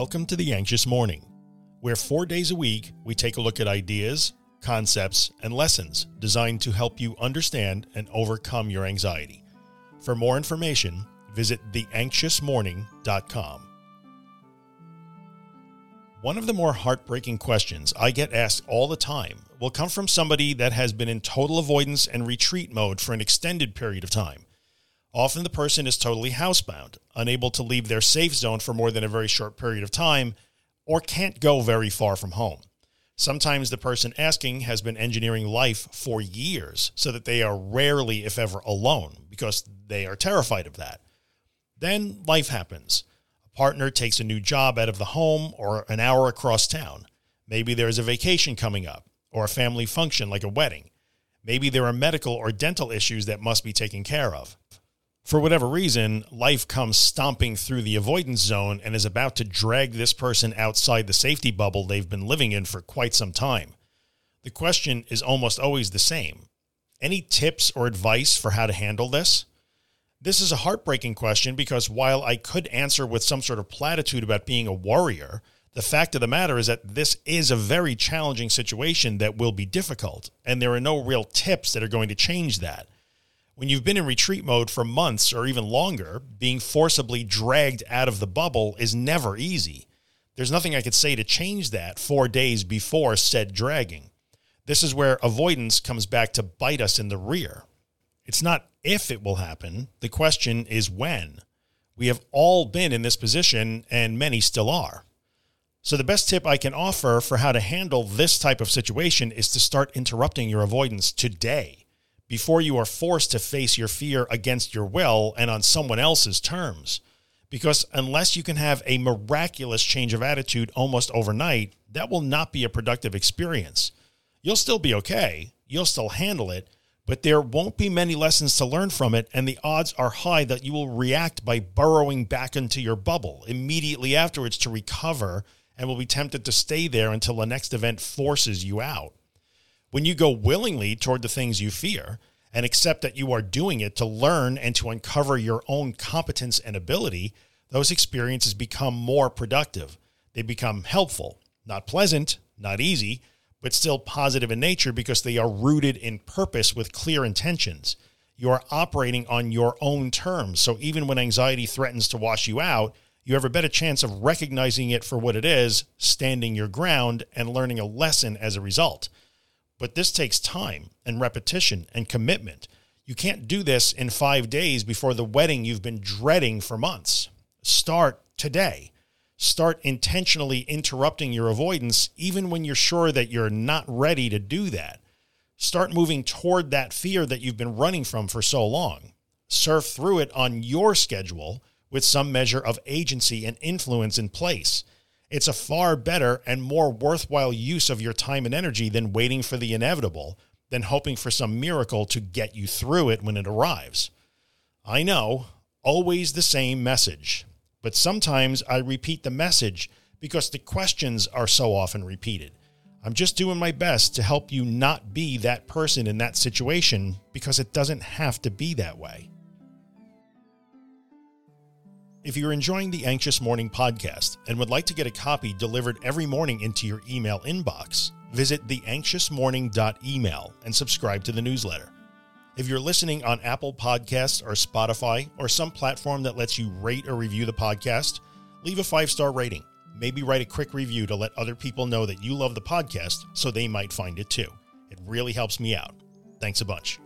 Welcome to The Anxious Morning, where four days a week we take a look at ideas, concepts, and lessons designed to help you understand and overcome your anxiety. For more information, visit theanxiousmorning.com. One of the more heartbreaking questions I get asked all the time will come from somebody that has been in total avoidance and retreat mode for an extended period of time. Often the person is totally housebound, unable to leave their safe zone for more than a very short period of time, or can't go very far from home. Sometimes the person asking has been engineering life for years so that they are rarely, if ever, alone because they are terrified of that. Then life happens. A partner takes a new job out of the home or an hour across town. Maybe there's a vacation coming up or a family function like a wedding. Maybe there are medical or dental issues that must be taken care of for whatever reason, life comes stomping through the avoidance zone and is about to drag this person outside the safety bubble they've been living in for quite some time. The question is almost always the same. Any tips or advice for how to handle this? This is a heartbreaking question because while I could answer with some sort of platitude about being a warrior, the fact of the matter is that this is a very challenging situation that will be difficult, and there are no real tips that are going to change that. When you've been in retreat mode for months or even longer, being forcibly dragged out of the bubble is never easy. There's nothing I could say to change that four days before said dragging. This is where avoidance comes back to bite us in the rear. It's not if it will happen, the question is when. We have all been in this position, and many still are. So, the best tip I can offer for how to handle this type of situation is to start interrupting your avoidance today before you are forced to face your fear against your will and on someone else's terms. Because unless you can have a miraculous change of attitude almost overnight, that will not be a productive experience. You'll still be okay, you'll still handle it, but there won't be many lessons to learn from it, and the odds are high that you will react by burrowing back into your bubble immediately afterwards to recover and will be tempted to stay there until the next event forces you out. When you go willingly toward the things you fear and accept that you are doing it to learn and to uncover your own competence and ability, those experiences become more productive. They become helpful, not pleasant, not easy, but still positive in nature because they are rooted in purpose with clear intentions. You are operating on your own terms. So even when anxiety threatens to wash you out, you have a better chance of recognizing it for what it is, standing your ground, and learning a lesson as a result. But this takes time and repetition and commitment. You can't do this in five days before the wedding you've been dreading for months. Start today. Start intentionally interrupting your avoidance, even when you're sure that you're not ready to do that. Start moving toward that fear that you've been running from for so long. Surf through it on your schedule with some measure of agency and influence in place. It's a far better and more worthwhile use of your time and energy than waiting for the inevitable, than hoping for some miracle to get you through it when it arrives. I know, always the same message, but sometimes I repeat the message because the questions are so often repeated. I'm just doing my best to help you not be that person in that situation because it doesn't have to be that way. If you're enjoying the Anxious Morning podcast and would like to get a copy delivered every morning into your email inbox, visit theanxiousmorning.email and subscribe to the newsletter. If you're listening on Apple Podcasts or Spotify or some platform that lets you rate or review the podcast, leave a five star rating. Maybe write a quick review to let other people know that you love the podcast so they might find it too. It really helps me out. Thanks a bunch.